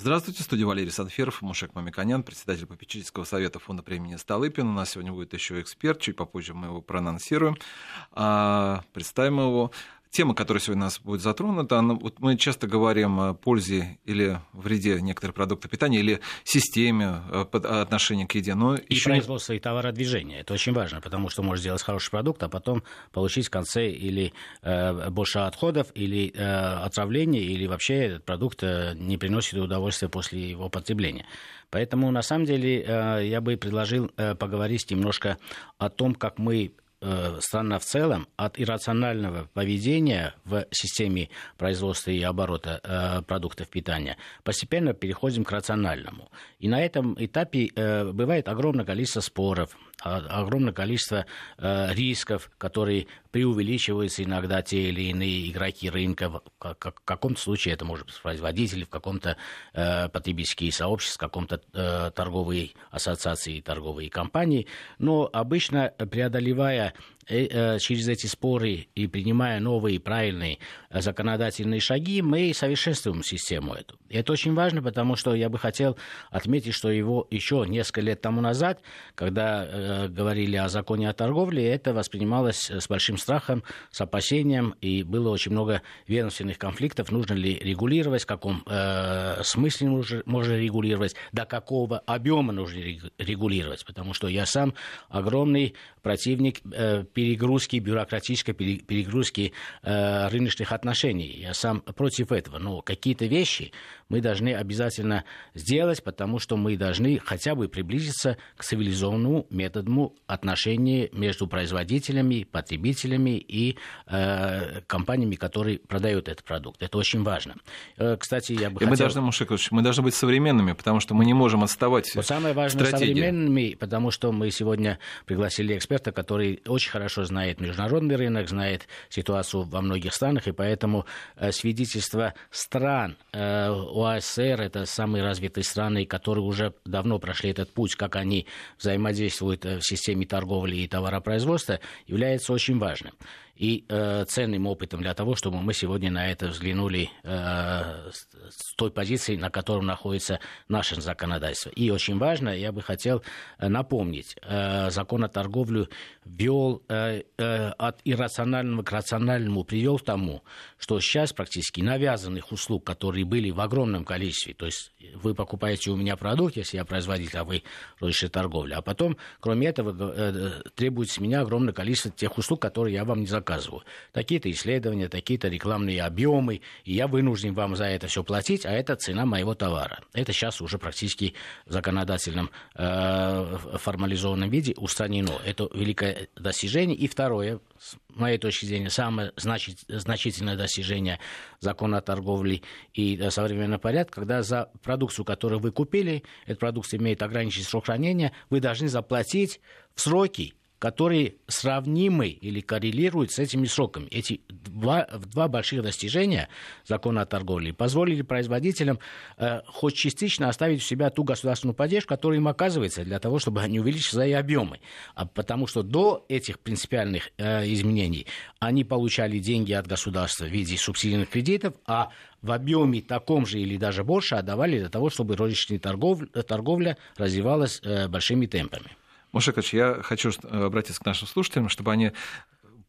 Здравствуйте, студия Валерий Санферов, Мушек Мамиканян, председатель попечительского совета фонда премии Столыпин. У нас сегодня будет еще эксперт, чуть попозже мы его проанонсируем. А, представим его. Тема, которая сегодня у нас будет затронута, она, вот мы часто говорим о пользе или вреде некоторых продуктов питания или системе э, отношения к еде. Но и еще производство не... и товародвижение. Это очень важно, потому что можно сделать хороший продукт, а потом получить в конце или э, больше отходов, или э, отравления, или вообще этот продукт э, не приносит удовольствия после его потребления. Поэтому, на самом деле, э, я бы предложил э, поговорить немножко о том, как мы страна в целом от иррационального поведения в системе производства и оборота э, продуктов питания постепенно переходим к рациональному. И на этом этапе э, бывает огромное количество споров, огромное количество э, рисков, которые преувеличиваются иногда те или иные игроки рынка. В, каком-то случае это может быть производитель, в каком-то э, потребительские сообщества, в каком-то э, торговой ассоциации, торговые компании. Но обычно преодолевая через эти споры и принимая новые правильные э, законодательные шаги, мы совершенствуем систему эту. И это очень важно, потому что я бы хотел отметить, что его еще несколько лет тому назад, когда э, говорили о законе о торговле, это воспринималось с большим страхом, с опасением, и было очень много ведомственных конфликтов, нужно ли регулировать, в каком э, смысле нужно, можно регулировать, до какого объема нужно регулировать, потому что я сам огромный противник э, перегрузки, бюрократической перегрузки э, рыночных отношений. Я сам против этого. Но какие-то вещи мы должны обязательно сделать, потому что мы должны хотя бы приблизиться к цивилизованному методу отношений между производителями, потребителями и э, компаниями, которые продают этот продукт. Это очень важно. Э, кстати, я бы и хотел... мы должны, Мушекович, мы должны быть современными, потому что мы не можем отставать вот Самое важное стратегии. современными, потому что мы сегодня пригласили эксперта, который очень хорошо знает международный рынок, знает ситуацию во многих странах, и поэтому э, свидетельство стран э, ОАСР, это самые развитые страны, которые уже давно прошли этот путь, как они взаимодействуют э, в системе торговли и товаропроизводства, является очень важным и э, ценным опытом для того, чтобы мы сегодня на это взглянули э, с той позиции, на которой находится наше законодательство. И очень важно, я бы хотел э, напомнить, э, закон о торговле ввел э, э, от иррационального к рациональному, привел к тому, что сейчас практически навязанных услуг, которые были в огромном количестве, то есть вы покупаете у меня продукт, если я производитель, а вы розничная торговля, а потом, кроме этого, э, требуется с меня огромное количество тех услуг, которые я вам не заказываю заказываю. Такие-то исследования, такие-то рекламные объемы, и я вынужден вам за это все платить, а это цена моего товара. Это сейчас уже практически в законодательном э, формализованном виде устранено. Это великое достижение. И второе, с моей точки зрения, самое значит, значительное достижение закона о торговле и э, современного порядка, когда за продукцию, которую вы купили, эта продукция имеет ограниченный срок хранения, вы должны заплатить в сроки которые сравнимы или коррелируют с этими сроками. Эти два, два больших достижения закона о торговле позволили производителям э, хоть частично оставить у себя ту государственную поддержку, которая им оказывается для того, чтобы они увеличили свои объемы. А потому что до этих принципиальных э, изменений они получали деньги от государства в виде субсидийных кредитов, а в объеме таком же или даже больше отдавали для того, чтобы розничная торговля, торговля развивалась э, большими темпами. Мушекович, я хочу обратиться к нашим слушателям, чтобы они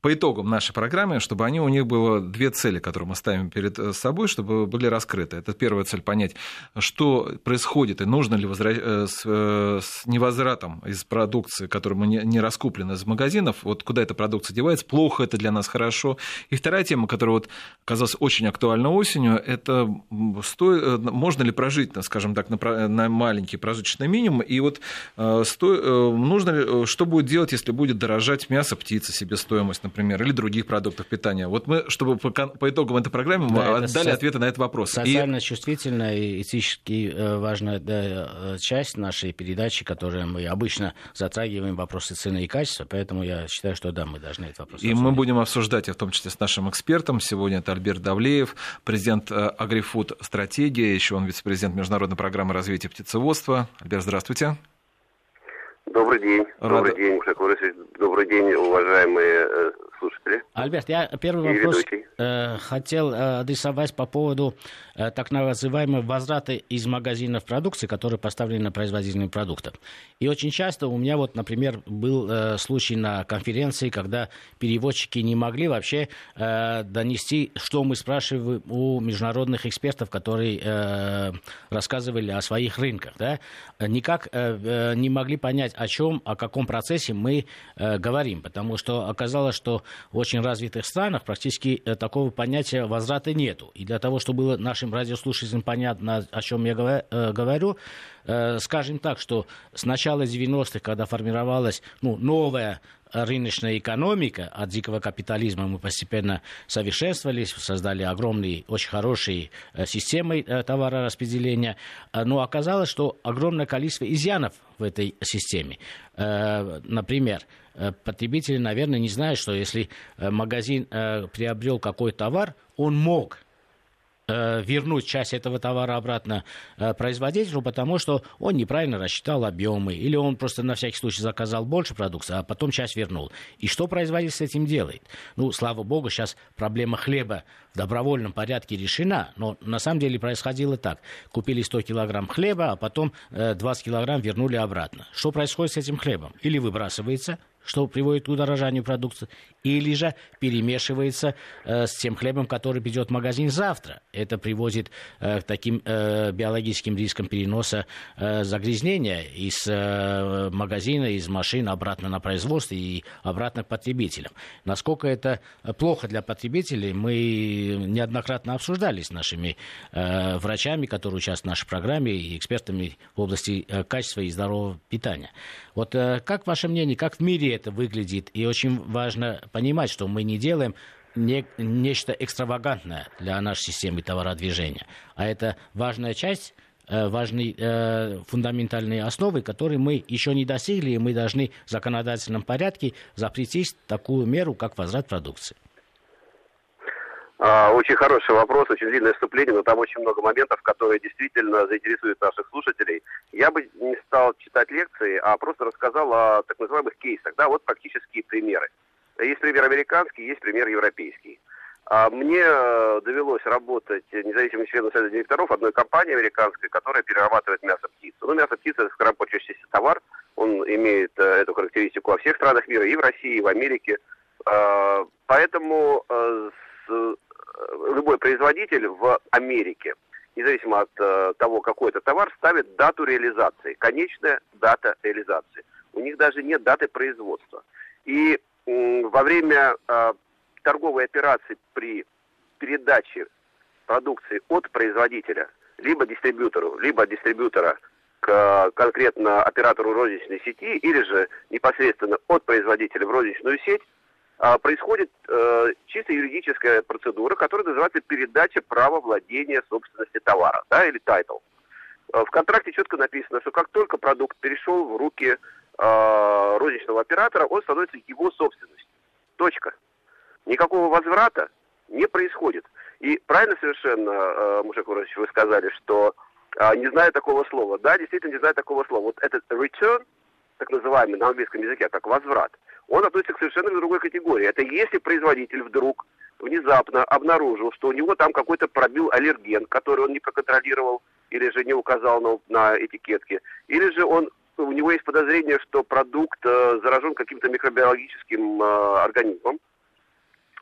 по итогам нашей программы, чтобы они, у них было две цели, которые мы ставим перед э, собой, чтобы были раскрыты. Это первая цель понять, что происходит и нужно ли возвращ... Э, с, э, с невозвратом из продукции, которая не, не раскуплена из магазинов, вот куда эта продукция девается, плохо это для нас, хорошо. И вторая тема, которая вот оказалась очень актуальна осенью, это сто... можно ли прожить, скажем так, на, на маленький прожиточный минимум, и вот сто... нужно ли, что будет делать, если будет дорожать мясо птицы, себестоимость, например, или других продуктов питания. Вот мы, чтобы по, по итогам этой программы, мы да, дали со- ответы на этот вопрос. Социально и... чувствительная и этически э, важная да, часть нашей передачи, которую мы обычно затрагиваем вопросы цены и качества, поэтому я считаю, что да, мы должны этот вопрос И обсудить. мы будем обсуждать, в том числе с нашим экспертом. Сегодня это Альберт Давлеев, президент э, Агрифуд Стратегия, еще он вице-президент Международной программы развития птицеводства. Альберт, здравствуйте. Добрый день. Рад... Добрый день, Мушек Добрый день, уважаемые э, слушатели. Альберт, я первый вопрос э, хотел э, адресовать по поводу э, так называемого возврата из магазинов продукции, которые поставлены на производительные продукты. И очень часто у меня вот, например, был э, случай на конференции, когда переводчики не могли вообще э, донести, что мы спрашиваем у международных экспертов, которые э, рассказывали о своих рынках. Да? Никак э, не могли понять, о чем, о каком процессе мы э, говорим, потому что оказалось, что в очень развитых странах практически э, такого понятия возврата нету. И для того, чтобы было нашим радиослушателям понятно, о чем я э, говорю, э, скажем так, что с начала 90-х, когда формировалась ну, новая рыночная экономика, от дикого капитализма мы постепенно совершенствовались, создали огромные, очень хорошие системы товарораспределения, но оказалось, что огромное количество изъянов в этой системе. Например, Э, потребители, наверное, не знают, что если э, магазин э, приобрел какой товар, он мог вернуть часть этого товара обратно производителю, потому что он неправильно рассчитал объемы, или он просто на всякий случай заказал больше продукции, а потом часть вернул. И что производитель с этим делает? Ну, слава богу, сейчас проблема хлеба в добровольном порядке решена, но на самом деле происходило так. Купили 100 килограмм хлеба, а потом 20 килограмм вернули обратно. Что происходит с этим хлебом? Или выбрасывается, что приводит к удорожанию продукции, или же перемешивается э, с тем хлебом, который придет в магазин завтра. Это приводит э, к таким э, биологическим рискам переноса э, загрязнения из э, магазина, из машин обратно на производство и обратно к потребителям. Насколько это плохо для потребителей, мы неоднократно обсуждали с нашими э, врачами, которые участвуют в нашей программе, и экспертами в области э, качества и здорового питания. Вот э, как ваше мнение, как в мире это выглядит? И очень важно понимать, что мы не делаем не, нечто экстравагантное для нашей системы товародвижения, а это важная часть э, важной э, фундаментальной основы, которые мы еще не достигли, и мы должны в законодательном порядке запретить такую меру, как возврат продукции. А, очень хороший вопрос, очень длинное вступление, но там очень много моментов, которые действительно заинтересуют наших слушателей. Я бы не стал читать лекции, а просто рассказал о так называемых кейсах, да, вот практические примеры. Есть пример американский, есть пример европейский. А мне э, довелось работать независимым членом совета директоров одной компании американской, которая перерабатывает мясо птицы. Ну, мясо птицы – это скоропочащийся товар, он имеет э, эту характеристику во всех странах мира, и в России, и в Америке. А, поэтому э, любой производитель в Америке, независимо от э, того, какой это товар, ставит дату реализации, конечная дата реализации. У них даже нет даты производства. И э, во время э, торговой операции при передаче продукции от производителя либо дистрибьютору, либо от дистрибьютора к конкретно оператору розничной сети, или же непосредственно от производителя в розничную сеть, происходит э, чисто юридическая процедура, которая называется передача права владения собственности товара, да, или title. Э, в контракте четко написано, что как только продукт перешел в руки э, розничного оператора, он становится его собственностью. Точка. Никакого возврата не происходит. И правильно совершенно, э, Мушег вы сказали, что не знаю такого слова. Да, действительно не знаю такого слова. Вот этот return, так называемый на английском языке, как возврат – он относится к совершенно другой категории. Это если производитель вдруг внезапно обнаружил, что у него там какой-то пробил аллерген, который он не проконтролировал или же не указал на, на этикетке, или же он у него есть подозрение, что продукт э, заражен каким-то микробиологическим э, организмом,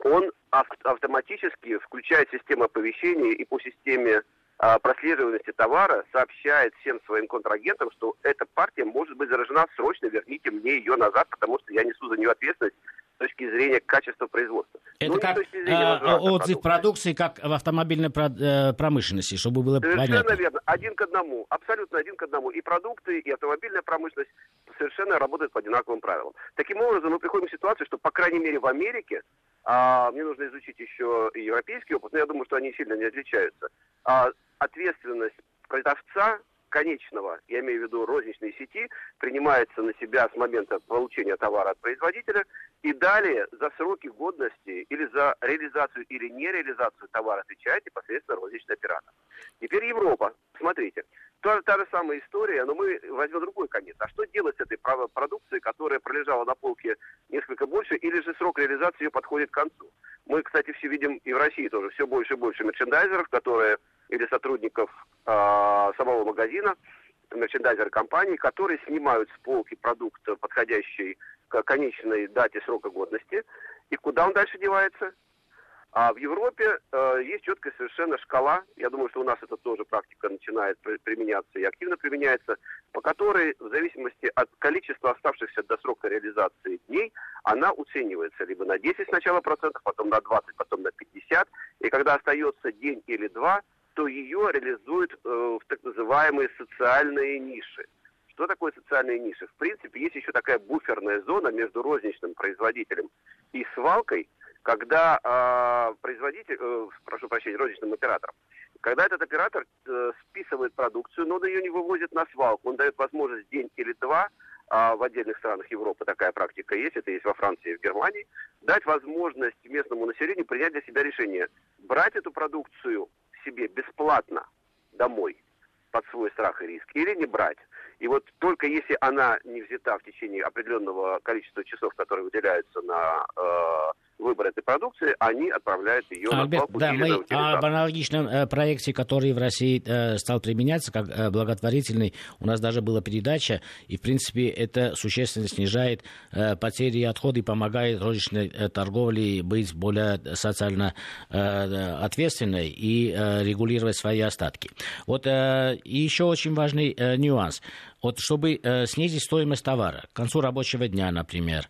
он ав- автоматически включает систему оповещения и по системе прослеживаемости товара сообщает всем своим контрагентам, что эта партия может быть заражена, срочно верните мне ее назад, потому что я несу за нее ответственность с точки зрения качества производства. Это ну, как а, отзыв продукции. продукции, как в автомобильной э, промышленности, чтобы было совершенно понятно. верно, один к одному, абсолютно один к одному. И продукты, и автомобильная промышленность совершенно работают по одинаковым правилам. Таким образом, мы приходим к ситуации, что, по крайней мере, в Америке, а, мне нужно изучить еще и европейский опыт, но я думаю, что они сильно не отличаются, а, ответственность продавца конечного, я имею в виду розничной сети, принимается на себя с момента получения товара от производителя, и далее за сроки годности или за реализацию или нереализацию товара отвечает непосредственно розничный оператор. Теперь Европа. Смотрите, та, та же самая история, но мы возьмем другой конец. А что делать с этой продукцией, которая пролежала на полке несколько больше, или же срок реализации ее подходит к концу? Мы, кстати, все видим и в России тоже все больше и больше мерчендайзеров, которые, или сотрудников э, самого магазина, мерчендайзеры компании, которые снимают с полки продукт, подходящий к конечной дате срока годности, и куда он дальше девается? А в Европе э, есть четкая совершенно шкала, я думаю, что у нас это тоже практика начинает применяться и активно применяется, по которой в зависимости от количества оставшихся до срока реализации дней, она оценивается либо на 10 сначала процентов, потом на 20, потом на 50, и когда остается день или два, то ее реализуют э, в так называемые социальные ниши. Что такое социальные ниши? В принципе, есть еще такая буферная зона между розничным производителем и свалкой, когда э, производитель, э, прошу прощения, розничным оператором, когда этот оператор э, списывает продукцию, но он ее не вывозит на свалку, он дает возможность день или два, а в отдельных странах Европы такая практика есть, это есть во Франции и в Германии, дать возможность местному населению принять для себя решение, брать эту продукцию себе бесплатно домой под свой страх и риск или не брать. И вот только если она не взята в течение определенного количества часов, которые выделяются на э, выбор этой продукции, они отправляют ее Альберт, на свалку. Да, мы об аналогичном э, проекте, который в России э, стал применяться как э, благотворительный, у нас даже была передача, и, в принципе, это существенно снижает э, потери и отходы, помогает розничной э, торговле быть более социально э, ответственной и э, регулировать свои остатки. Вот э, и еще очень важный э, нюанс. Вот чтобы э, снизить стоимость товара к концу рабочего дня, например,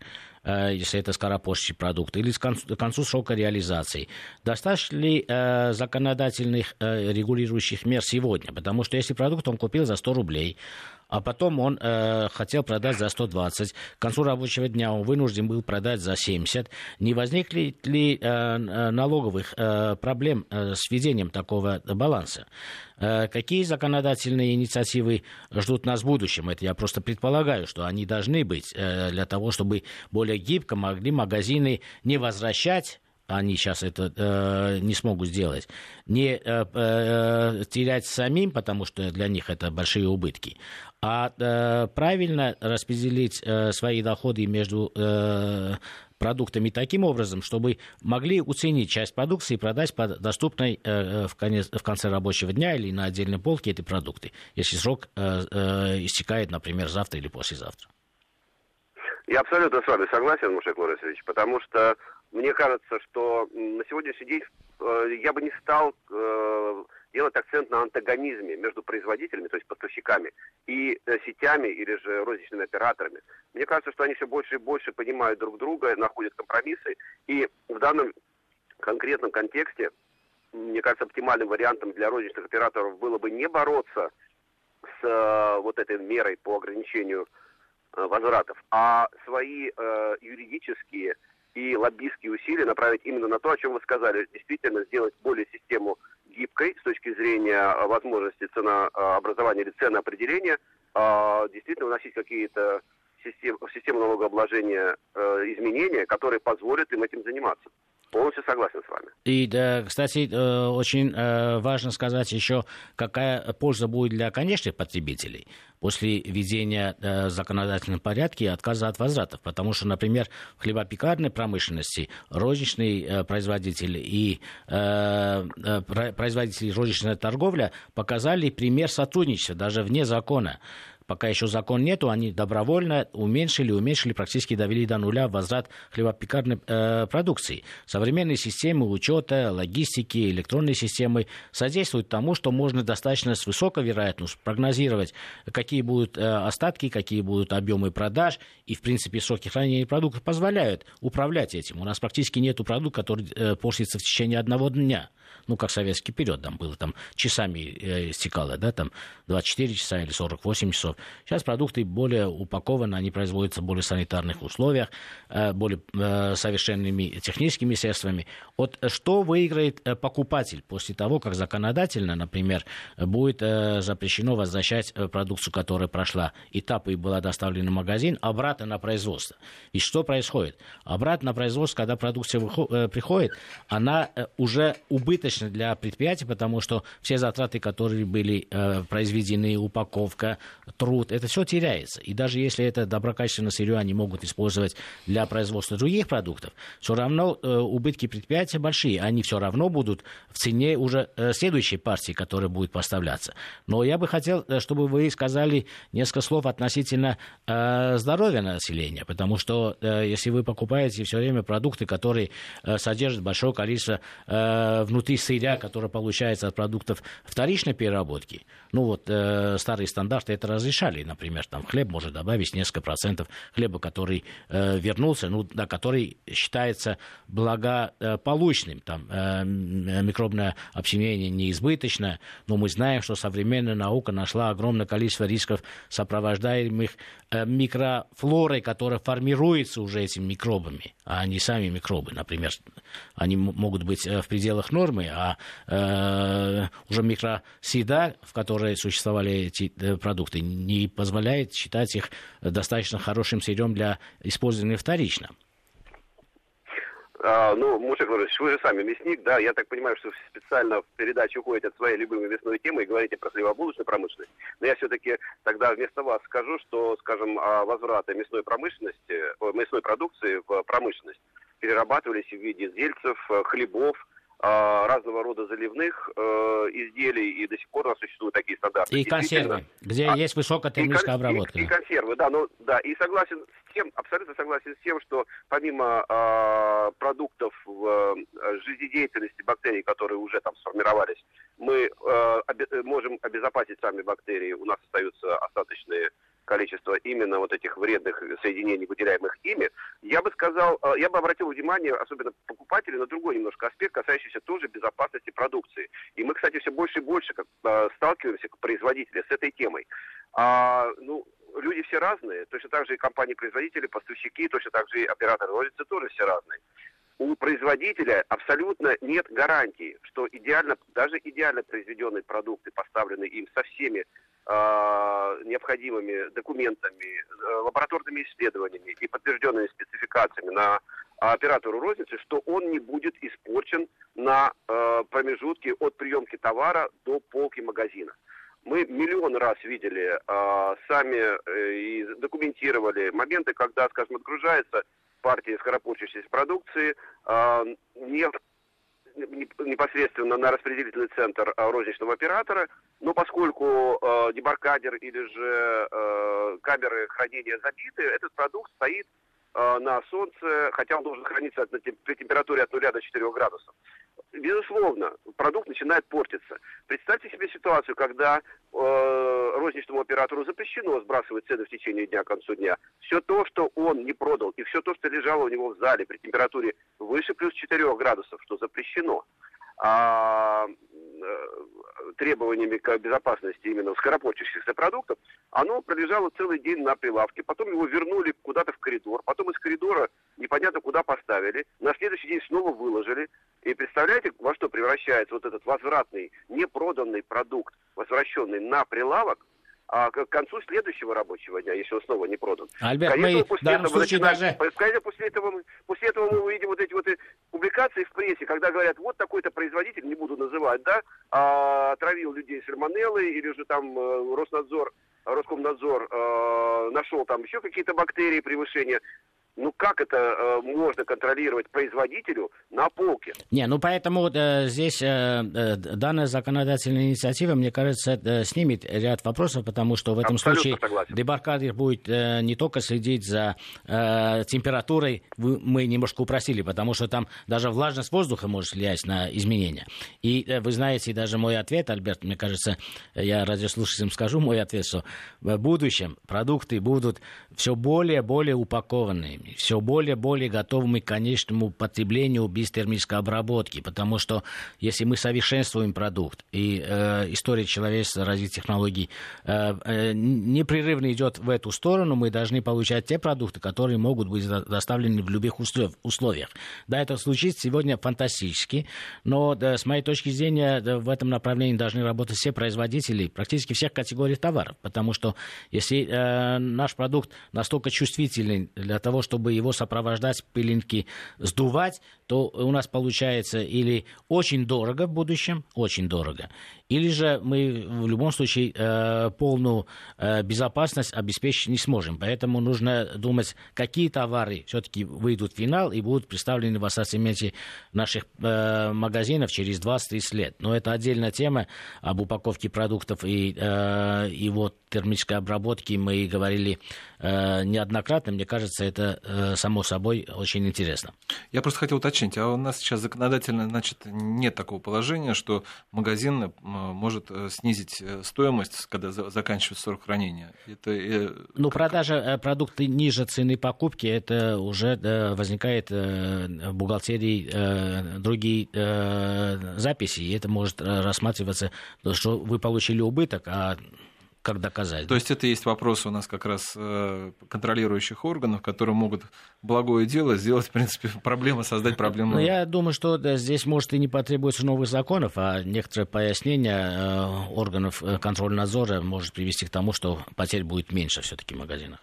если это скоропортящий продукт, или к концу срока реализации. Достаточно ли э, законодательных э, регулирующих мер сегодня? Потому что если продукт он купил за 100 рублей, а потом он э, хотел продать за 120. К концу рабочего дня он вынужден был продать за 70. Не возникли ли э, налоговых э, проблем э, с введением такого баланса? Э, какие законодательные инициативы ждут нас в будущем? Это я просто предполагаю, что они должны быть э, для того, чтобы более гибко могли магазины не возвращать они сейчас это э, не смогут сделать, не э, э, терять самим, потому что для них это большие убытки, а э, правильно распределить э, свои доходы между э, продуктами таким образом, чтобы могли уценить часть продукции и продать по доступной э, в, конец, в конце рабочего дня или на отдельной полке эти продукты, если срок э, э, истекает, например, завтра или послезавтра. Я абсолютно с вами согласен, Мушек Лорисович, потому что мне кажется, что на сегодняшний день э, я бы не стал э, делать акцент на антагонизме между производителями, то есть поставщиками, и э, сетями или же розничными операторами. Мне кажется, что они все больше и больше понимают друг друга, находят компромиссы, и в данном конкретном контексте, мне кажется, оптимальным вариантом для розничных операторов было бы не бороться с вот этой мерой по ограничению возвратов, а свои юридические и лоббистские усилия направить именно на то, о чем вы сказали, действительно сделать более систему гибкой с точки зрения возможности ценообразования или ценоопределения, а, действительно вносить какие-то систем, в систему налогообложения э, изменения, которые позволят им этим заниматься. Полностью согласен с вами. И, да, кстати, э, очень э, важно сказать еще, какая польза будет для конечных потребителей после введения э, законодательного порядка и отказа от возвратов. Потому что, например, в хлебопекарной промышленности розничные производители и производители розничной торговли показали пример сотрудничества даже вне закона пока еще закон нету, они добровольно уменьшили, уменьшили, практически довели до нуля возврат хлебопекарной э, продукции. Современные системы учета, логистики, электронные системы содействуют тому, что можно достаточно с высокой вероятностью прогнозировать, какие будут э, остатки, какие будут объемы продаж, и, в принципе, сроки хранения продуктов позволяют управлять этим. У нас практически нет продукта, который э, портится в течение одного дня ну, как советский период там было, там часами э, истекало, да, там 24 часа или 48 часов. Сейчас продукты более упакованы, они производятся в более санитарных условиях, э, более э, совершенными техническими средствами. Вот что выиграет покупатель после того, как законодательно, например, будет запрещено возвращать продукцию, которая прошла этап и была доставлена в магазин, обратно на производство? И что происходит? Обратно на производство, когда продукция приходит, она уже убыточна для предприятия, потому что все затраты, которые были э, произведены, упаковка, труд, это все теряется. И даже если это доброкачественное сырье они могут использовать для производства других продуктов, все равно э, убытки предприятия большие. Они все равно будут в цене уже э, следующей партии, которая будет поставляться. Но я бы хотел, э, чтобы вы сказали несколько слов относительно э, здоровья населения, потому что э, если вы покупаете все время продукты, которые э, содержат большое количество э, внутри сырья, которое получается от продуктов вторичной переработки, ну вот э, старые стандарты это разрешали, например, там хлеб может добавить несколько процентов хлеба, который э, вернулся, ну, да, который считается благополучным, там э, микробное общение неизбыточное, но мы знаем, что современная наука нашла огромное количество рисков, сопровождаемых э, микрофлорой, которая формируется уже этими микробами, а не сами микробы, например, они могут быть э, в пределах нормы, а э, уже микросреда, в которой существовали эти э, продукты, не позволяет считать их достаточно хорошим сырьем для использования вторично. А, ну, Мушек Владимирович, вы же сами мясник, да, я так понимаю, что специально в передачу уходите от своей любимой мясной темы и говорите про хлебобулочную промышленность. Но я все-таки тогда вместо вас скажу, что, скажем, возвраты мясной промышленности, мясной продукции в промышленность перерабатывались в виде зельцев, хлебов, а, разного рода заливных э, изделий, и до сих пор у нас существуют такие стандарты. И консервы, где а, есть высокая термическая и, обработка. И, и консервы, да, ну, да, и согласен с тем, абсолютно согласен с тем, что помимо э, продуктов в э, жизнедеятельности бактерий, которые уже там сформировались, мы э, обе- можем обезопасить сами бактерии, у нас остаются остаточные количество именно вот этих вредных соединений, выделяемых ими, я бы сказал, э, я бы обратил внимание, особенно покупателей, на другой немножко аспект, касающийся тоже безопасности продукции. И мы, кстати, все больше и больше э, сталкиваемся, как производители, с этой темой. А, ну, люди все разные, точно так же и компании-производители, поставщики, точно так же и операторы розницы тоже все разные у производителя абсолютно нет гарантии, что идеально, даже идеально произведенные продукты, поставленные им со всеми э, необходимыми документами, э, лабораторными исследованиями и подтвержденными спецификациями на оператору розницы, что он не будет испорчен на э, промежутке от приемки товара до полки магазина. Мы миллион раз видели, э, сами э, и документировали моменты, когда, скажем, отгружается партии скоропортящейся продукции э, не непосредственно на распределительный центр э, розничного оператора, но поскольку э, дебаркадер или же э, камеры хранения забиты, этот продукт стоит э, на солнце, хотя он должен храниться при температуре от 0 до 4 градусов безусловно, продукт начинает портиться. Представьте себе ситуацию, когда э, розничному оператору запрещено сбрасывать цены в течение дня к концу дня. Все то, что он не продал, и все то, что лежало у него в зале при температуре выше плюс 4 градусов, что запрещено, а, э, требованиями к безопасности именно скоропортящихся продуктов, оно пролежало целый день на прилавке, потом его вернули куда-то в коридор, потом из коридора непонятно куда поставили, на следующий день снова выложили. И представляете, во что превращается вот этот возвратный, непроданный продукт, возвращенный на прилавок, а к концу следующего рабочего дня, если он снова не продан. Альберт, Конечно, мы после в данном этого случае начинаем, даже... Конечно, после этого, мы, после этого мы увидим вот эти вот публикации в прессе, когда говорят, вот такой-то производитель, не буду называть, да, а, травил людей сальмонеллой, или же там э, Роснадзор, Роскомнадзор э, нашел там еще какие-то бактерии превышения. Ну как это э, можно контролировать производителю на полке? Не, ну поэтому э, здесь э, э, данная законодательная инициатива, мне кажется, э, снимет ряд вопросов, потому что в этом Абсолютно случае согласен. дебаркадер будет э, не только следить за э, температурой, вы, мы немножко упросили, потому что там даже влажность воздуха может влиять на изменения. И э, вы знаете даже мой ответ, Альберт, мне кажется, я радиослушателям скажу мой ответ, что в будущем продукты будут все более и упакованными все более и более готовыми к конечному потреблению без термической обработки, потому что если мы совершенствуем продукт, и э, история человечества, развития технологий э, э, непрерывно идет в эту сторону, мы должны получать те продукты, которые могут быть доставлены в любых условиях. Да, это случится сегодня фантастически, но да, с моей точки зрения да, в этом направлении должны работать все производители практически всех категорий товаров, потому что если э, наш продукт настолько чувствительный для того, чтобы его сопровождать пылинки, сдувать, то у нас получается или очень дорого в будущем, очень дорого, или же мы в любом случае э, полную э, безопасность обеспечить не сможем. Поэтому нужно думать, какие товары все-таки выйдут в финал и будут представлены в ассортименте наших э, магазинов через 20-30 лет. Но это отдельная тема об упаковке продуктов и э, его термической обработки. Мы говорили э, неоднократно. Мне кажется, это э, само собой очень интересно. Я просто хотел уточнить, а у нас сейчас законодательно значит, нет такого положения, что магазин может э, снизить э, стоимость, когда заканчивается срок хранения. Это, э, ну, продажа продукта ниже цены покупки, это уже возникает в бухгалтерии другие записи, и это может рассматриваться, что вы получили убыток, а как доказать. То есть это есть вопрос у нас как раз э, контролирующих органов, которые могут благое дело сделать, в принципе, проблему, создать проблему. Ну, я думаю, что да, здесь, может, и не потребуется новых законов, а некоторые пояснения э, органов э, контроля надзора может привести к тому, что потерь будет меньше все-таки в магазинах.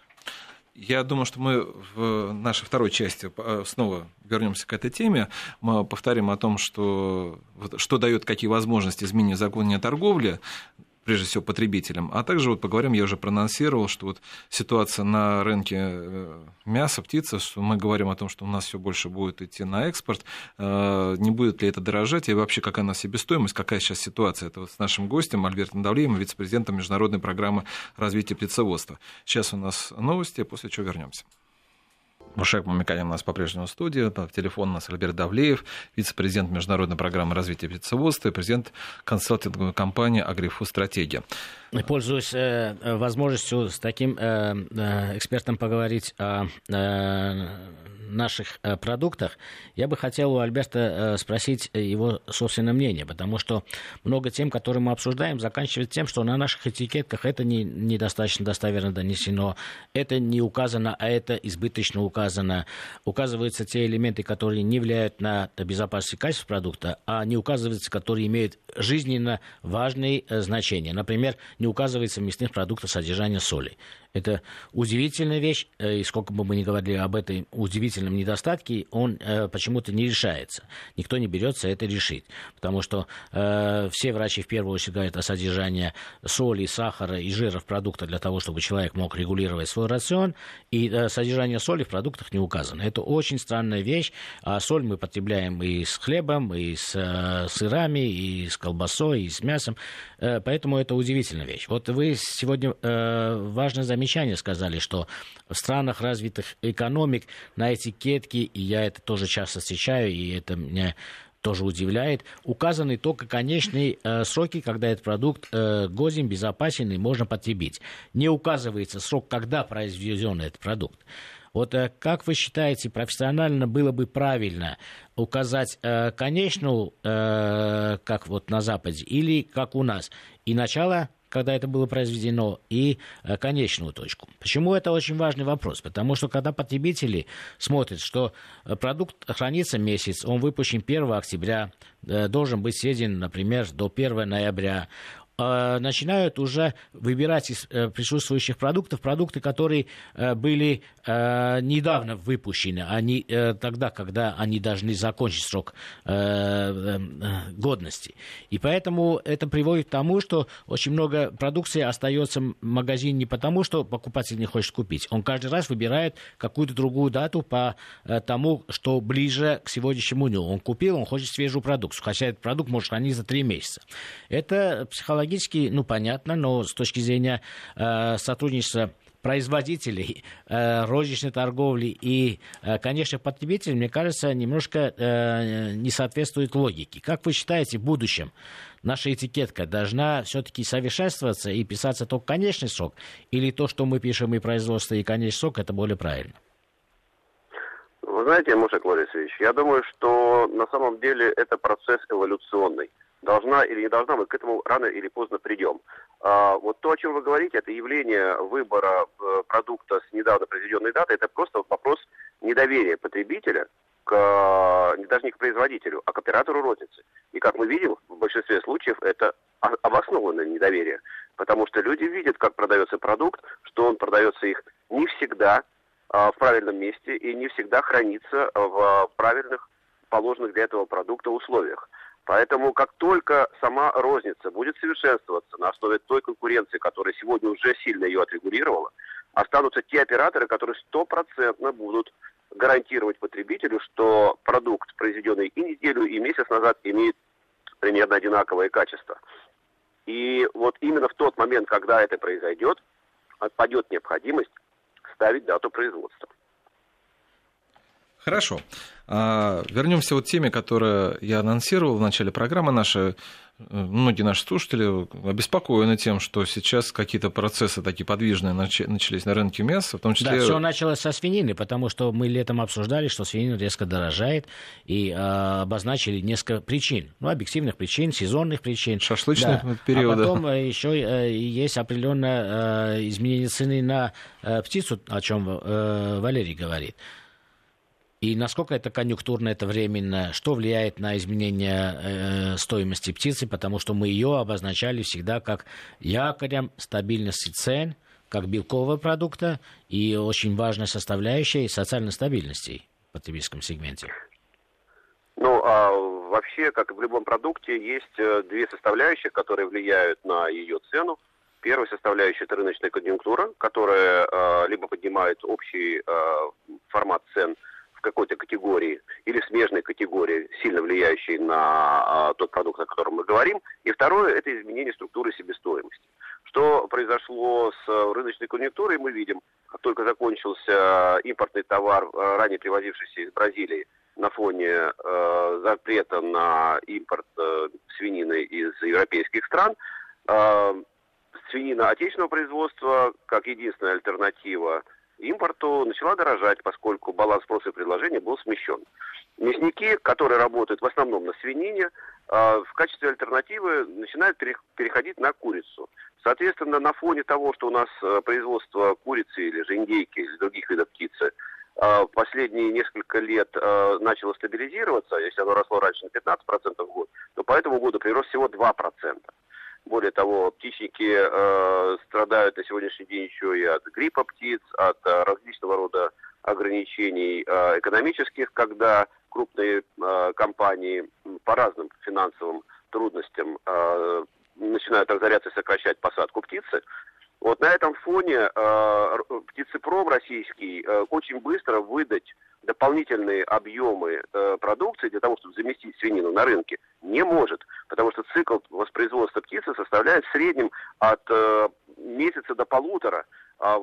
Я думаю, что мы в нашей второй части снова вернемся к этой теме. Мы повторим о том, что, что дает какие возможности изменения закона о торговле прежде всего потребителям. А также вот поговорим, я уже проанонсировал, что вот ситуация на рынке э, мяса, птицы, что мы говорим о том, что у нас все больше будет идти на экспорт, э, не будет ли это дорожать, и вообще какая у нас себестоимость, какая сейчас ситуация. Это вот с нашим гостем Альбертом Давлеем, вице-президентом Международной программы развития птицеводства. Сейчас у нас новости, после чего вернемся. Мушек Мамиканин у нас по-прежнему в студии. Телефон у нас Альберт Давлеев, вице-президент Международной программы развития птицеводства и президент консалтинговой компании «Агрифу Стратегия». Пользуясь э, возможностью с таким э, э, экспертом поговорить о э, наших э, продуктах, я бы хотел у Альберта э, спросить его собственное мнение, потому что много тем, которые мы обсуждаем, заканчивается тем, что на наших этикетках это не, недостаточно достоверно донесено, это не указано, а это избыточно указано. Указываются те элементы, которые не влияют на безопасность и качество продукта, а не указываются, которые имеют жизненно важные э, значения. Например, не указывается в мясных продуктах содержание соли. Это удивительная вещь, э, и сколько бы мы ни говорили об этом удивительном недостатке, он э, почему-то не решается. Никто не берется это решить. Потому что э, все врачи в первую очередь говорят о содержании соли, сахара и жира в продуктах для того, чтобы человек мог регулировать свой рацион, и э, содержание соли в продуктах не указано. Это очень странная вещь. А соль мы потребляем и с хлебом, и с э, сырами, и с колбасой, и с мясом. Э, поэтому это удивительная вещь. Вот вы сегодня э, важно заметить, замечание сказали, что в странах развитых экономик на этикетке, и я это тоже часто встречаю, и это меня тоже удивляет, указаны только конечные э, сроки, когда этот продукт э, годен, безопасен и можно потребить. Не указывается срок, когда произведен этот продукт. Вот э, как вы считаете, профессионально было бы правильно указать э, конечную, э, как вот на Западе, или как у нас, и начало когда это было произведено, и э, конечную точку. Почему это очень важный вопрос? Потому что когда потребители смотрят, что э, продукт хранится месяц, он выпущен 1 октября, э, должен быть съеден, например, до 1 ноября, начинают уже выбирать из э, присутствующих продуктов продукты, которые э, были недавно выпущены, не тогда, когда они должны закончить срок годности. И поэтому это приводит к тому, что очень много продукции остается в магазине не потому, что покупатель не хочет купить. Он каждый раз выбирает какую-то другую дату по тому, что ближе к сегодняшнему дню. Он купил, он хочет свежую продукцию, хотя этот продукт может храниться три месяца. Это психология технологически, ну, понятно, но с точки зрения э, сотрудничества производителей, э, розничной торговли и, э, конечно, потребителей, мне кажется, немножко э, не соответствует логике. Как вы считаете, в будущем наша этикетка должна все-таки совершенствоваться и писаться только конечный срок, или то, что мы пишем и производство, и конечный срок, это более правильно? знаете, Мушек Ларисович, я думаю, что на самом деле это процесс эволюционный. Должна или не должна, мы к этому рано или поздно придем. А, вот то, о чем вы говорите, это явление выбора э, продукта с недавно произведенной датой, это просто вопрос недоверия потребителя к, не даже не к производителю, а к оператору розницы. И как мы видим, в большинстве случаев это обоснованное недоверие. Потому что люди видят, как продается продукт, что он продается их не всегда а, в правильном месте и не всегда хранится в правильных положенных для этого продукта условиях. Поэтому как только сама розница будет совершенствоваться на основе той конкуренции, которая сегодня уже сильно ее отрегулировала, останутся те операторы, которые стопроцентно будут гарантировать потребителю, что продукт, произведенный и неделю, и месяц назад, имеет примерно одинаковое качество. И вот именно в тот момент, когда это произойдет, отпадет необходимость ставить дату производства. Хорошо. А, вернемся вот к теме, которую я анонсировал в начале программы нашей. Многие наши слушатели обеспокоены тем, что сейчас какие-то процессы такие подвижные начались на рынке мяса, в том числе... Да, все началось со свинины, потому что мы летом обсуждали, что свинина резко дорожает, и э, обозначили несколько причин. Ну, объективных причин, сезонных причин. Шашлычных да. периода. А потом э, еще э, есть определенное э, изменение цены на э, птицу, о чем э, Валерий говорит. И насколько это конъюнктурно, это временно, что влияет на изменение э, стоимости птицы, потому что мы ее обозначали всегда как якорем стабильности цен, как белкового продукта и очень важной составляющей социальной стабильности в потребительском сегменте. Ну, а вообще, как и в любом продукте, есть э, две составляющие, которые влияют на ее цену. Первая составляющая – это рыночная конъюнктура, которая э, либо поднимает общий э, формат цен – какой-то категории или смежной категории, сильно влияющей на а, тот продукт, о котором мы говорим. И второе – это изменение структуры себестоимости. Что произошло с рыночной конъюнктурой, мы видим, как только закончился импортный товар, а, ранее привозившийся из Бразилии, на фоне э, запрета на импорт э, свинины из европейских стран, э, свинина отечественного производства, как единственная альтернатива импорту начала дорожать, поскольку баланс спроса и предложения был смещен. Мясники, которые работают в основном на свинине, а, в качестве альтернативы начинают переходить на курицу. Соответственно, на фоне того, что у нас а, производство курицы или же индейки или других видов птицы а, последние несколько лет начало стабилизироваться, если оно росло раньше на 15% в год, то по этому году прирост всего 2%. Более того, птичники э, страдают на сегодняшний день еще и от гриппа птиц, от э, различного рода ограничений э, экономических, когда крупные э, компании по разным финансовым трудностям э, начинают разоряться и сокращать посадку птицы. Вот на этом фоне э, птицепром российский э, очень быстро выдать дополнительные объемы э, продукции для того, чтобы заместить свинину на рынке, не может, потому что цикл воспроизводства птицы составляет в среднем от э, месяца до полутора, э,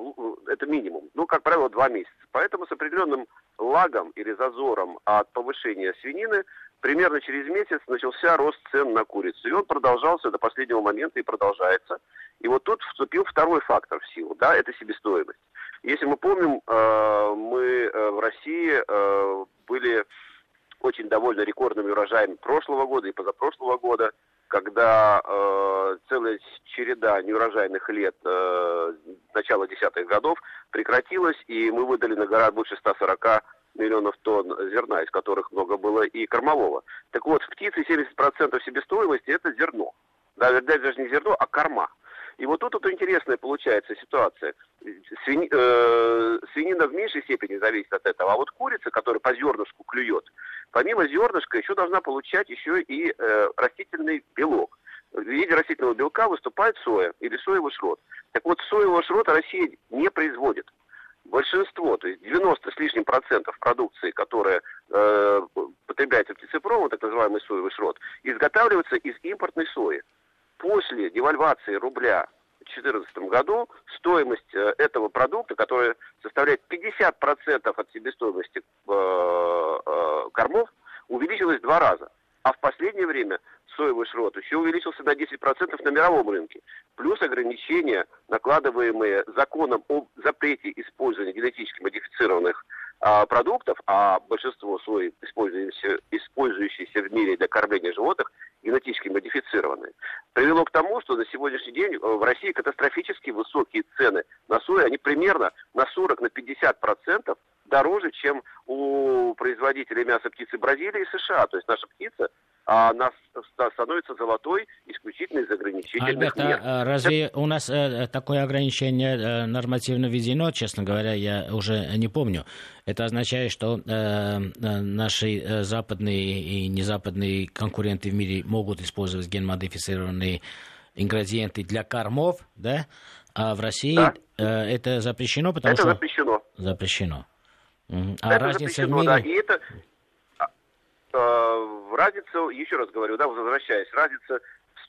это минимум, ну, как правило, два месяца. Поэтому с определенным лагом или зазором от повышения свинины примерно через месяц начался рост цен на курицу. И он продолжался до последнего момента и продолжается. И вот тут вступил второй фактор в силу, да, это себестоимость. Если мы помним, э, мы э, в России э, были очень довольны рекордными урожаями прошлого года и позапрошлого года, когда э, целая череда неурожайных лет э, начала десятых годов прекратилась, и мы выдали на гора больше 140 миллионов тонн зерна, из которых много было и кормового. Так вот, в птице 70% себестоимости – это зерно. Да, даже не зерно, а корма. И вот тут вот интересная получается ситуация. Свини, э, свинина в меньшей степени зависит от этого, а вот курица, которая по зернышку клюет, помимо зернышка еще должна получать еще и э, растительный белок. В виде растительного белка выступает соя или соевый шрот. Так вот, соевого шрота Россия не производит большинство, то есть 90 с лишним процентов продукции, которая э, потребляется птицепромом, так называемый соевый шрот, изготавливается из импортной сои. После девальвации рубля в 2014 году стоимость э, этого продукта, которая составляет 50% от себестоимости э, э, кормов, увеличилась в два раза. А в последнее время соевый шрот еще увеличился на 10% на мировом рынке. Плюс ограничения, накладываемые законом о запрете использования генетически модифицированных а, продуктов, а большинство сои, использующиеся, использующиеся в мире для кормления животных, генетически модифицированные, привело к тому, что на сегодняшний день э, в России катастрофически высокие цены на сою, они примерно на 40-50% процентов дороже, чем у производителей мяса птицы Бразилии и США. То есть наша птица а она становится золотой исключительно из ограничительных Альберт, мер. А разве у нас э, такое ограничение э, нормативно введено? Честно говоря, я уже не помню. Это означает, что э, наши западные и незападные конкуренты в мире могут использовать генмодифицированные ингредиенты для кормов, да? А в России да. это запрещено, потому это что... Это запрещено. Запрещено. А это разница запрещено, в мире... да. И это разница, еще раз говорю, да, возвращаясь, разница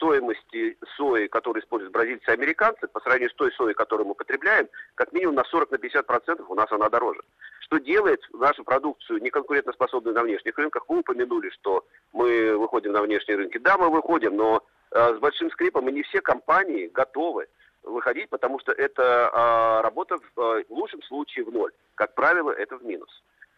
стоимости сои, которую используют бразильцы и американцы, по сравнению с той соей, которую мы потребляем, как минимум на 40-50% у нас она дороже. Что делает нашу продукцию неконкурентоспособной на внешних рынках? Вы упомянули, что мы выходим на внешние рынки. Да, мы выходим, но э, с большим скрипом, и не все компании готовы выходить, потому что это э, работа в э, лучшем случае в ноль. Как правило, это в минус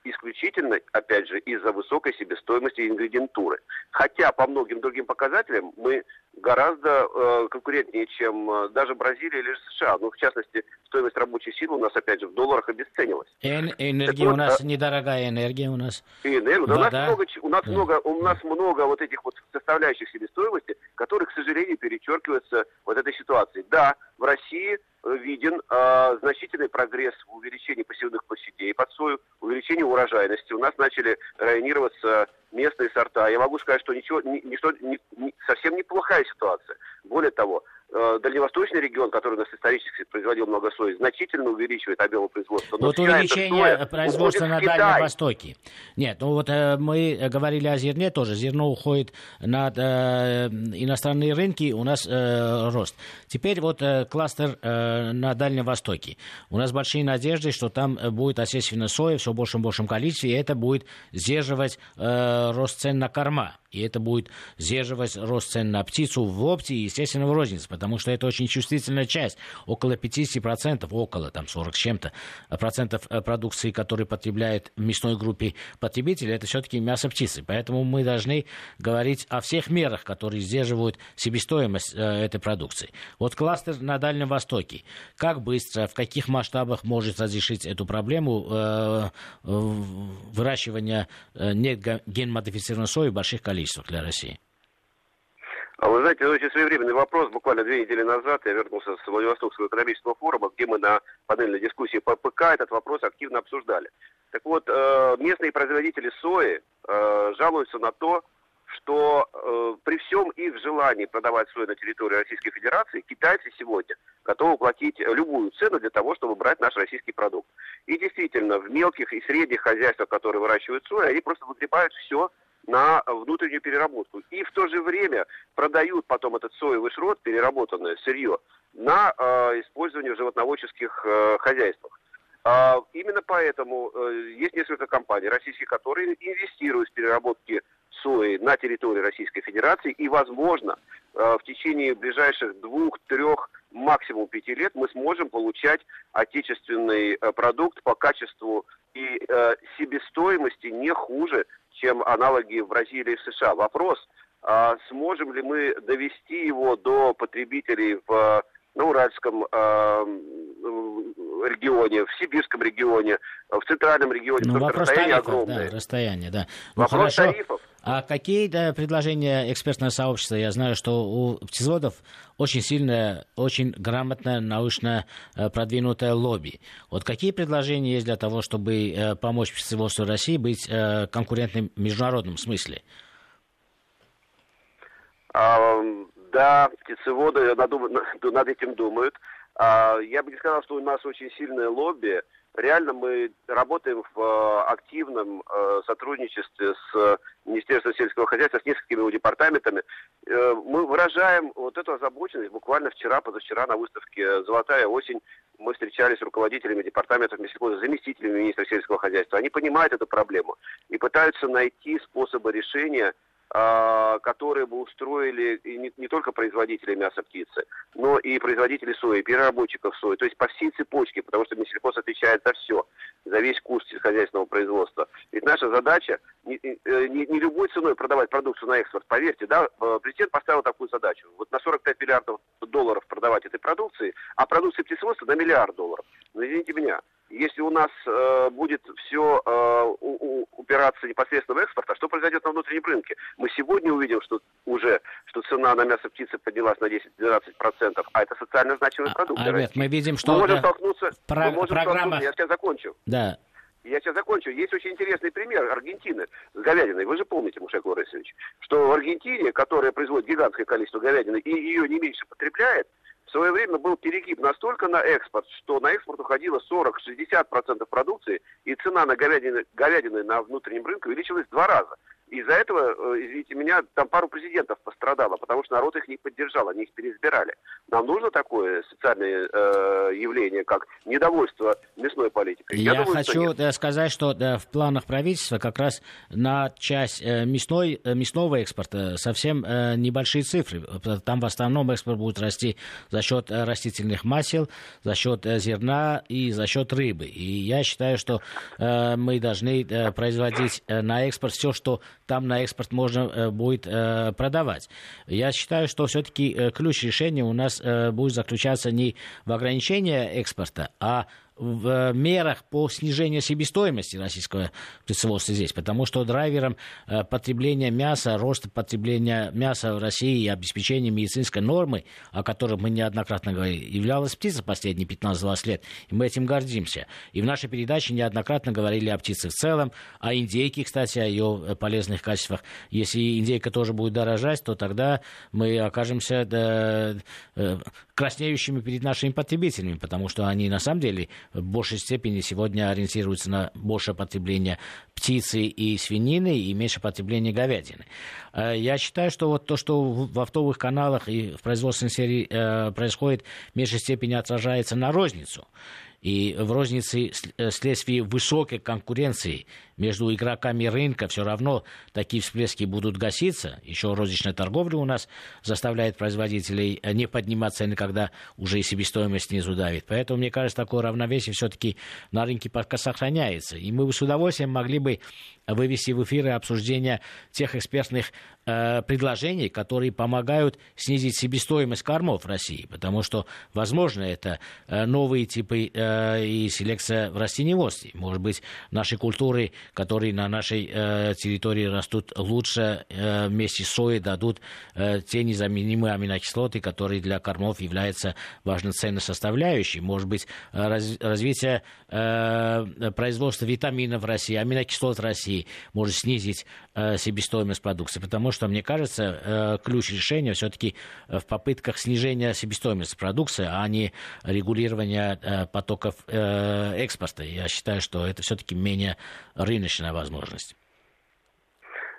исключительно, опять же, из-за высокой себестоимости ингредиентуры. Хотя по многим другим показателям мы гораздо э, конкурентнее, чем э, даже Бразилия или США. Ну, в частности, стоимость рабочей силы у нас, опять же, в долларах обесценилась. Эн- энергия так у нас, а... недорогая энергия у нас. И энергия. Да, у нас, много, у, нас да. много, у нас много вот этих вот составляющих себестоимости, которые, к сожалению, перечеркиваются вот этой ситуацией. Да, в России виден э, значительный прогресс в увеличении посевных площадей под сою, увеличении урожайности. У нас начали районироваться местные сорта. Я могу сказать, что ничего, ни, ничто, ни, ни, совсем неплохая ситуация. Более того, дальневосточный регион, который у нас исторически производил много сои, значительно увеличивает объемы производства. Но вот увеличение производства на Дальнем Востоке. Нет, ну вот э, мы говорили о зерне тоже. Зерно уходит на э, иностранные рынки, у нас э, рост. Теперь вот э, кластер э, на Дальнем Востоке. У нас большие надежды, что там будет осечественно соя все в большем и большем количестве, и это будет сдерживать э, рост цен на корма. И это будет сдерживать рост цен на птицу в опте и, естественно, в рознице, потому что это очень чувствительная часть. Около 50%, около там 40 с чем-то процентов э, продукции, которые потребляет в мясной группе потребителей, это все-таки мясо птицы. Поэтому мы должны говорить о всех мерах, которые сдерживают себестоимость э, этой продукции. Вот кластер на Дальнем Востоке. Как быстро, в каких масштабах может разрешить эту проблему э, выращивания э, генмодифицированной сои в больших количествах для России? А вы знаете, очень своевременный вопрос. Буквально две недели назад я вернулся с Владивостокского экономического форума, где мы на панельной дискуссии по ПК этот вопрос активно обсуждали. Так вот, э, местные производители сои э, жалуются на то, что э, при всем их желании продавать сою на территории Российской Федерации, китайцы сегодня готовы платить любую цену для того, чтобы брать наш российский продукт. И действительно, в мелких и средних хозяйствах, которые выращивают сою, они просто выгребают все на внутреннюю переработку. И в то же время продают потом этот соевый шрот, переработанное сырье, на э, использование в животноводческих э, хозяйствах. А, именно поэтому э, есть несколько компаний российских, которые инвестируют в переработки сои на территории Российской Федерации. И, возможно, э, в течение ближайших двух, трех, максимум пяти лет мы сможем получать отечественный э, продукт по качеству и э, себестоимости не хуже, чем аналоги в Бразилии и США. Вопрос, а сможем ли мы довести его до потребителей в на Уральском э, регионе, в Сибирском регионе, в Центральном регионе, ну, вопрос расстояние тарифов, огромное. Да, расстояние, да. Ну, вопрос хорошо. тарифов. А какие предложения экспертного сообщества? Я знаю, что у птицеводов очень сильное, очень грамотное, научно э, продвинутое лобби. Вот какие предложения есть для того, чтобы э, помочь птицеводству России быть э, конкурентным в международном смысле? Да, птицеводы над, над этим думают. А, я бы не сказал, что у нас очень сильное лобби. Реально мы работаем в э, активном э, сотрудничестве с Министерством сельского хозяйства, с несколькими департаментами. Э, мы выражаем вот эту озабоченность. Буквально вчера, позавчера на выставке «Золотая осень» мы встречались с руководителями департаментов мясникоза, заместителями министра сельского хозяйства. Они понимают эту проблему и пытаются найти способы решения которые бы устроили не, не только производителей мяса птицы, но и производителей сои, переработчиков сои, то есть по всей цепочке, потому что Минсельхоз отвечает за все, за весь курс сельскохозяйственного производства. Ведь наша задача не, э, не, не любой ценой продавать продукцию на экспорт. Поверьте, да, э, президент поставил такую задачу. Вот на 45 миллиардов долларов продавать этой продукции, а продукции птицеводства на миллиард долларов. Но извините меня, если у нас э, будет все э, у, у, упираться непосредственно в экспорт, а что произойдет на внутреннем рынке? Мы сегодня увидим, что уже что цена на мясо птицы поднялась на 10-12%, а это социально значимый продукт. А, мы видим, что... Мы можем столкнуться... Про... Мы можем программа... столкнуться... Я сейчас закончу. Да. Я сейчас закончу. Есть очень интересный пример Аргентины с говядиной. Вы же помните, Мушек Лорисович, что в Аргентине, которая производит гигантское количество говядины и ее не меньше потребляет, в свое время был перегиб настолько на экспорт, что на экспорт уходило 40-60% продукции, и цена на говядины, говядины на внутреннем рынке увеличилась в два раза. Из-за этого, э, извините меня, там пару президентов пострадало, потому что народ их не поддержал, они их переизбирали. Нам нужно такое социальное э, явление, как недовольство мясной политикой? Я, Я думаю, хочу что э, сказать, что да, в планах правительства как раз на часть э, мясной, э, мясного экспорта совсем э, небольшие цифры. Там в основном экспорт будет расти за счет э, растительных масел, за счет э, зерна и за счет рыбы. И я считаю, что э, мы должны э, производить э, на экспорт все, что там на экспорт можно э, будет э, продавать. Я считаю, что все-таки э, ключ решения у нас будет заключаться не в ограничении экспорта, а в э, мерах по снижению себестоимости российского производства здесь, потому что драйвером э, потребления мяса, роста потребления мяса в России и обеспечения медицинской нормы, о которой мы неоднократно говорили, являлась птица последние 15-20 лет, и мы этим гордимся. И в нашей передаче неоднократно говорили о птице в целом, о индейке, кстати, о ее э, полезных качествах. Если индейка тоже будет дорожать, то тогда мы окажемся да, краснеющими перед нашими потребителями, потому что они на самом деле в большей степени сегодня ориентируются на большее потребление птицы и свинины и меньше потребления говядины. Э, я считаю, что вот то, что в оптовых каналах и в производственной серии э, происходит, в меньшей степени отражается на розницу. И в рознице э, вследствие высокой конкуренции между игроками рынка все равно такие всплески будут гаситься. Еще розничная торговля у нас заставляет производителей э, не поднимать цены, когда уже и себестоимость снизу давит. Поэтому, мне кажется, такое равновесие все-таки на рынке пока сохраняется. И мы бы с удовольствием могли бы вывести в эфиры обсуждения тех экспертных э, предложений, которые помогают снизить себестоимость кормов России. Потому что, возможно, это э, новые типы э, и селекция в растениеводстве. Может быть, наши культуры которые на нашей э, территории растут лучше, э, вместе с соей дадут э, те незаменимые аминокислоты, которые для кормов являются важной ценной составляющей. Может быть, раз, развитие производства витаминов в России, аминокислот в России может снизить себестоимость продукции. Потому что, мне кажется, ключ решения все-таки в попытках снижения себестоимости продукции, а не регулирования потоков экспорта. Я считаю, что это все-таки менее рыночная возможность.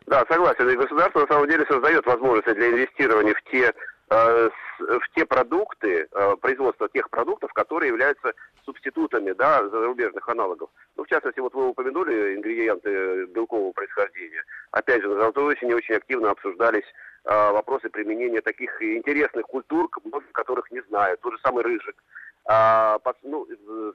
Да, согласен. И государство на самом деле создает возможности для инвестирования в те, э, в те продукты, э, производство тех продуктов, которые являются субститутами да, зарубежных аналогов. Ну, в частности, вот вы упомянули ингредиенты белкового происхождения. Опять же, на Золотой осени очень активно обсуждались э, вопросы применения таких интересных культур, многих которых не знают. Тот же самый рыжик а, под, ну,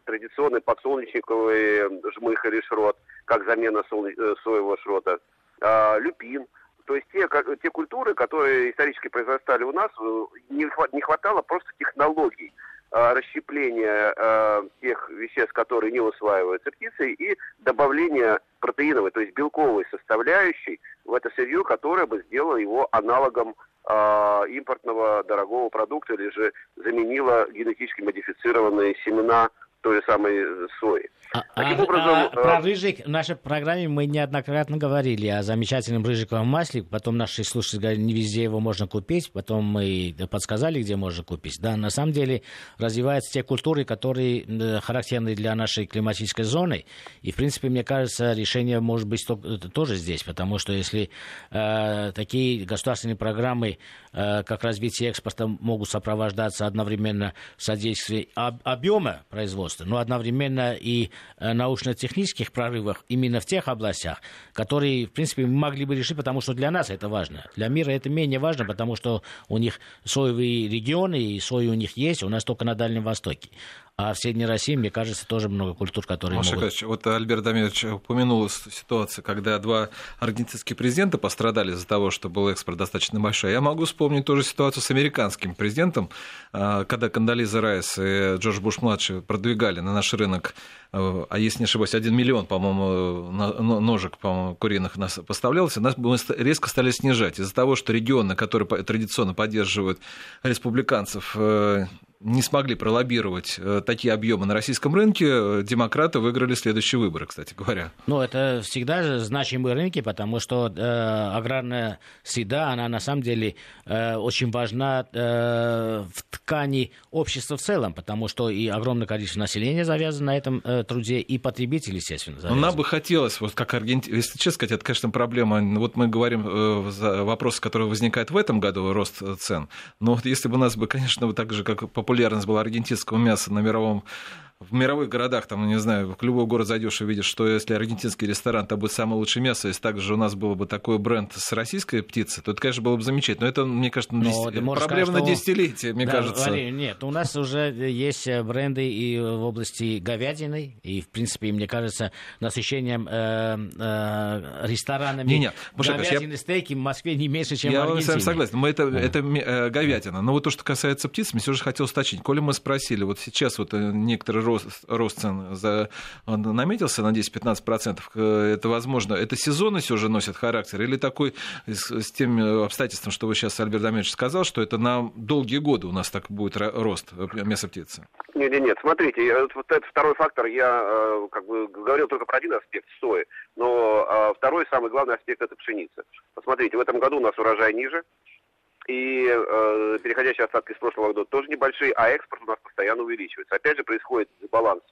традиционный подсолнечниковый жмых или шрот, как замена солне, э, соевого шрота, а, люпин. То есть те, как, те культуры, которые исторически произрастали у нас, э, не, не хватало просто технологий а, расщепления а, тех веществ, которые не усваиваются птицей, и добавления протеиновой, то есть белковой составляющей в это сырье, которое бы сделало его аналогом э, импортного дорогого продукта или же заменила генетически модифицированные семена той самой сои. А, Таким а, образом, а, про э, рыжик в нашей программе мы неоднократно говорили о замечательном рыжиковом масле. Потом наши слушатели говорили, не везде его можно купить. Потом мы подсказали, где можно купить. Да, на самом деле развиваются те культуры, которые э, характерны для нашей климатической зоны. И, в принципе, мне кажется, решение может быть тоже здесь. Потому что если э, такие государственные программы, э, как развитие экспорта, могут сопровождаться одновременно содействием об, объема производства, роста, но одновременно и э, научно-технических прорывов именно в тех областях, которые, в принципе, мы могли бы решить, потому что для нас это важно. Для мира это менее важно, потому что у них соевые регионы, и сои у них есть, у нас только на Дальнем Востоке. А в Средней России, мне кажется, тоже много культур, которые Маша могут... Качевич, вот Альберт Дамирович упомянул ситуацию, когда два аргентинских президента пострадали из-за того, что был экспорт достаточно большой. Я могу вспомнить тоже ситуацию с американским президентом, а, когда Кандализа Райс и Джордж Буш-младший продвигали на наш рынок, а, а если не ошибаюсь, один миллион, по-моему, ножек, по-моему, куриных нас поставлялось, нас мы резко стали снижать из-за того, что регионы, которые традиционно поддерживают республиканцев, э, не смогли пролоббировать э, такие объемы на российском рынке, э, демократы выиграли следующие выборы, кстати говоря. Ну, это всегда значимые рынки, потому что э, аграрная среда, она на самом деле э, очень важна э, в ткани общества в целом, потому что и огромное количество населения завязано на этом э, труде, и потребители, естественно, завязаны. Но нам бы хотелось, вот как Аргентина, если честно сказать, это, конечно, проблема, вот мы говорим э, за вопросы, которые возникают в этом году, рост цен, но вот если бы у нас бы, конечно, так же, как по популярность была аргентинского мяса на мировом в мировых городах, там, не знаю, в любой город зайдешь и видишь, что если аргентинский ресторан, то будет самое лучшее мясо, если также у нас было бы такой бренд с российской птицей, то это, конечно, было бы замечательно. Но это, мне кажется, на Но, десят... проблема сказать, на десятилетие, мне да, кажется. Валерий, нет, у нас уже есть бренды и в области говядины, и, в принципе, мне кажется, насыщением э, э, ресторанами не, не, говядины, я... стейки в Москве не меньше, чем я в Аргентине. Я с вами согласен, мы это, это э, говядина. Но вот то, что касается птиц, мне все же хотел уточнить. Коли мы спросили, вот сейчас вот э, некоторые рост, рост цен за, наметился на 10-15%. Э, это возможно, это сезонность уже носит характер или такой с, с тем обстоятельством, что вы сейчас, Альберт Дамирович, сказал, что это на долгие годы у нас так будет рост мяса птицы? Нет, нет, нет, смотрите, вот этот второй фактор, я э, как бы говорил только про один аспект сои, но а, второй, самый главный аспект, это пшеница. Посмотрите, в этом году у нас урожай ниже, и э, переходящие остатки с прошлого года тоже небольшие, а экспорт у нас постоянно увеличивается. Опять же происходит дисбаланс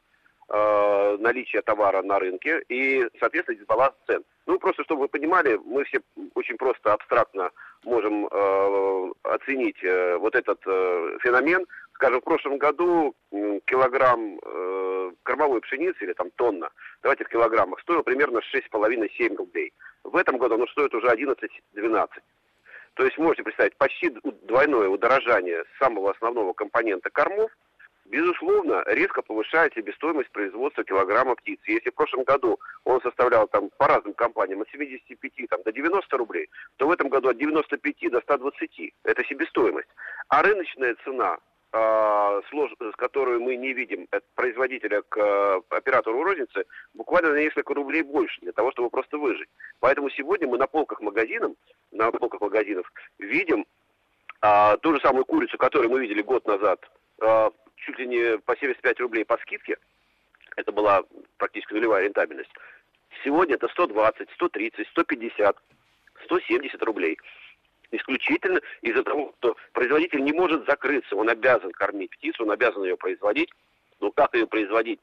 э, наличия товара на рынке и, соответственно, дисбаланс цен. Ну, просто чтобы вы понимали, мы все очень просто абстрактно можем э, оценить э, вот этот э, феномен. Скажем, в прошлом году килограмм э, кормовой пшеницы или там тонна, давайте в килограммах, стоил примерно 6,5-7 рублей. В этом году оно стоит уже 11-12. То есть можете представить, почти двойное удорожание самого основного компонента кормов, безусловно, резко повышает себестоимость производства килограмма птицы. Если в прошлом году он составлял там по разным компаниям от 75 там, до 90 рублей, то в этом году от 95 до 120. Это себестоимость. А рыночная цена которую мы не видим от производителя к э, оператору розницы, буквально на несколько рублей больше для того, чтобы просто выжить. Поэтому сегодня мы на полках магазинов, на полках магазинов видим а, ту же самую курицу, которую мы видели год назад, а, чуть ли не по 75 рублей по скидке. Это была практически нулевая рентабельность. Сегодня это 120, 130, 150, 170 рублей исключительно из-за того, что производитель не может закрыться, он обязан кормить птицу, он обязан ее производить. Но как ее производить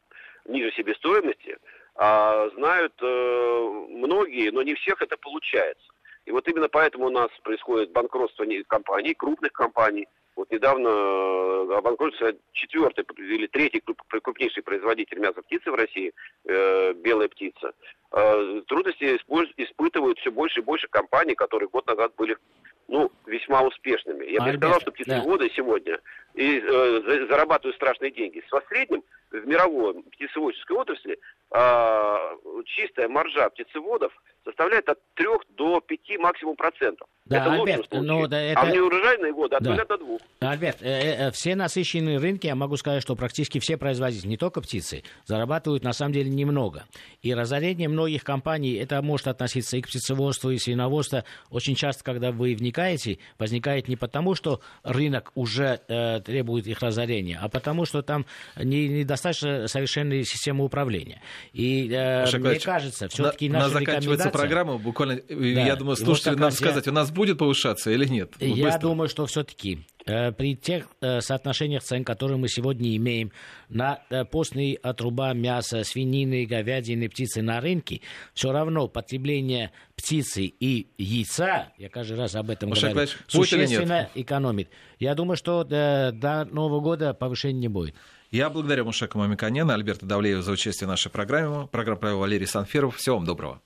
ниже себестоимости, а, знают э, многие, но не всех это получается. И вот именно поэтому у нас происходит банкротство компаний, крупных компаний. Вот недавно э, обанкротился четвертый или третий крупнейший производитель мяса птицы в России, э, белая птица. Э, трудности испытывают все больше и больше компаний, которые год назад были ну, весьма успешными. Я бы сказал, что птицеводы да. сегодня и, э, зарабатывают страшные деньги. Со средним в мировой птицеводческой отрасли э, чистая маржа птицеводов составляет от 3 до 5 максимум процентов. Да, это Альберт, ну, да, это... А в неурожайные годы от да. 0 до 2. Альберт, э, э, все насыщенные рынки, я могу сказать, что практически все производители, не только птицы, зарабатывают на самом деле немного. И разорение многих компаний, это может относиться и к птицеводству, и свиноводству. Очень часто, когда вы вникаете, возникает не потому, что рынок уже э, требует их разорения, а потому, что там не, недостаточно совершенной системы управления. И э, мне кажется, все-таки на, наша рекомендация... программа, буквально, да, я думаю, слушатели вот нам сказать, у нас будет повышаться или нет? Я Быстро. думаю, что все-таки Э, при тех э, соотношениях цен, которые мы сегодня имеем на э, постные отруба мяса, свинины, говядины, птицы на рынке, все равно потребление птицы и яйца, я каждый раз об этом Маша говорю, существенно экономит. Я думаю, что до, до Нового года повышения не будет. Я благодарю Мушека Мамиканяна, Альберта Давлеева за участие в нашей программе. Программа провел Валерий Санферов. Всего вам доброго.